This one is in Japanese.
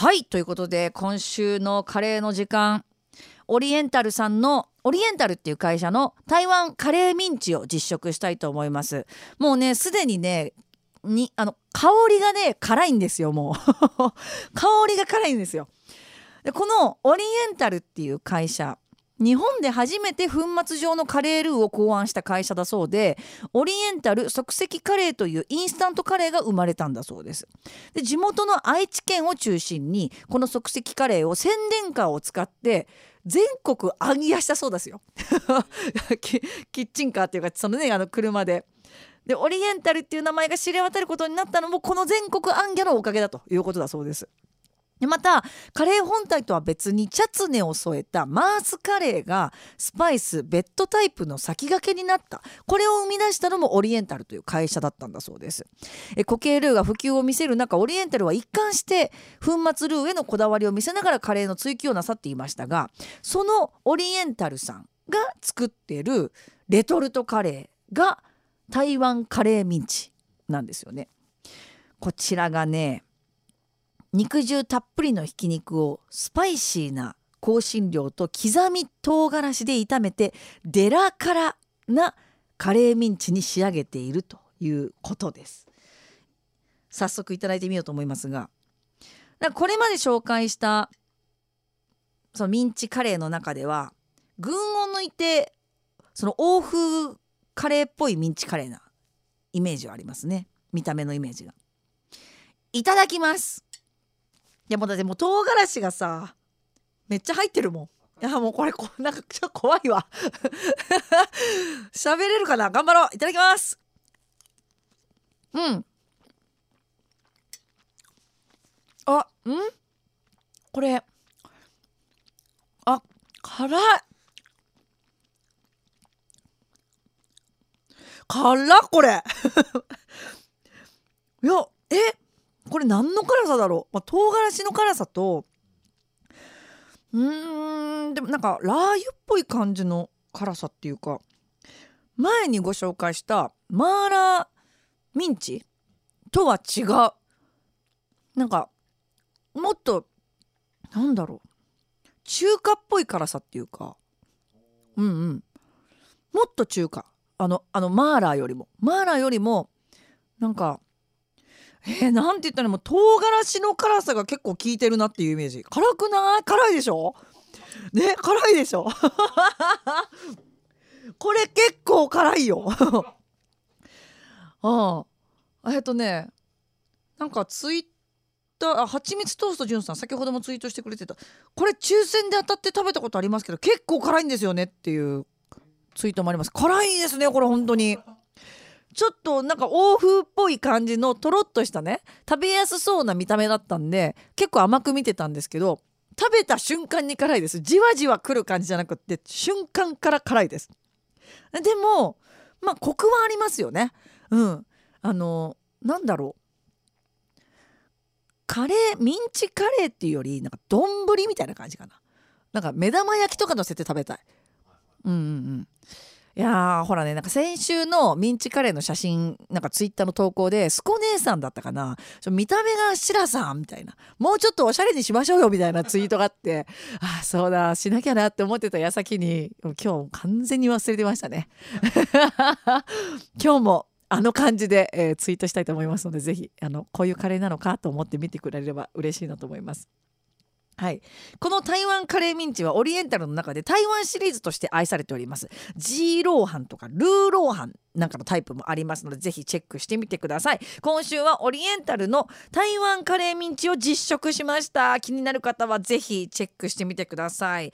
はいということで今週のカレーの時間。オリエンタルさんのオリエンタルっていう会社の台湾カレーミンチを実食したいと思います。もうねすでにねにあの香りがね辛いんですよもう。香りが辛いんですよ。でこのオリエンタルっていう会社日本で初めて粉末状のカレールーを考案した会社だそうでオリエンタル即席カレーというインスタントカレーが生まれたんだそうです。で地元の愛知県を中心にこの即席カレーを宣伝カーを使って全国暗夜したそうですよ。キッチンカーっていうかそのねあの車で。でオリエンタルっていう名前が知れ渡ることになったのもこの全国暗夜のおかげだということだそうです。でまたカレー本体とは別にチャツネを添えたマースカレーがスパイスベッドタイプの先駆けになった。これを生み出したのもオリエンタルという会社だったんだそうです。え固形ルーが普及を見せる中オリエンタルは一貫して粉末ルーへのこだわりを見せながらカレーの追求をなさっていましたがそのオリエンタルさんが作ってるレトルトカレーが台湾カレーミンチなんですよね。こちらがね肉汁たっぷりのひき肉をスパイシーな香辛料と刻み唐辛子で炒めてデラ辛なカレーミンチに仕上げているということです。早速いただいてみようと思いますが。これまで紹介したそのミンチカレーの中では群を抜いてその欧風カレーっぽいミンチカレーなイメージはありますね。見た目のイメージが。いただきます。やもうだってもう唐辛子がさめっちゃ入ってるもん。いやもうこれこ なんかちょっと怖いわ。喋れるかな？頑張ろう。いただきます。うん。あん？これ。あ辛い。辛っこれ。いやえ？これ何の辛さだろう、まあ、唐辛子の辛さとうんでもなんかラー油っぽい感じの辛さっていうか前にご紹介したマーラーミンチ？とは違う。なんかもっとなんだろう。中華っぽい辛さっていうかうんうん。もっと中華。あのあのマーラーよりも。マーラーよりもなんかえー、なんて言ったらもう唐辛子の辛さが結構効いてるなっていうイメージ。辛くない？辛いでしょ？ね？辛いでしょ？これ結構辛いよ。あ あえっとねなんかツイッターあはちみつトーストじゅんさん先ほどもツイートしてくれてた。これ抽選で当たって食べたことありますけど結構辛いんですよねっていうツイートもあります。辛いですねこれ本当に。ちょっとなんか欧風っぽい感じのとろっとしたね食べやすそうな見た目だったんで結構甘く見てたんですけど食べた瞬間に辛いです。じわじわくる感じじゃなくって瞬間から辛いです。でもまあコクはありますよね。うん。あのなんだろう。カレーミンチカレーっていうよりなんか丼みたいな感じかな。なんか目玉焼きとか乗せて食べたい。うんうんうん。いやほらねなんか先週のミンチカレーの写真なんかツイッターの投稿で「スコ姉さんだったかな見た目がシラさん」みたいな「もうちょっとおしゃれにしましょうよ」みたいなツイートがあって ああそうだしなきゃなって思ってた矢先に今日完全に忘れてましたね 今日もあの感じで、えー、ツイートしたいと思いますので是非あのこういうカレーなのかと思って見てくれれば嬉しいなと思います。はい、この台湾カレーミンチはオリエンタルの中で台湾シリーズとして愛されております。ジーローハンとかルーローハンなんかのタイプもありますのでぜひチェックしてみてください。今週はオリエンタルの台湾カレーミンチを実食しました。気になる方はぜひチェックしてみてください。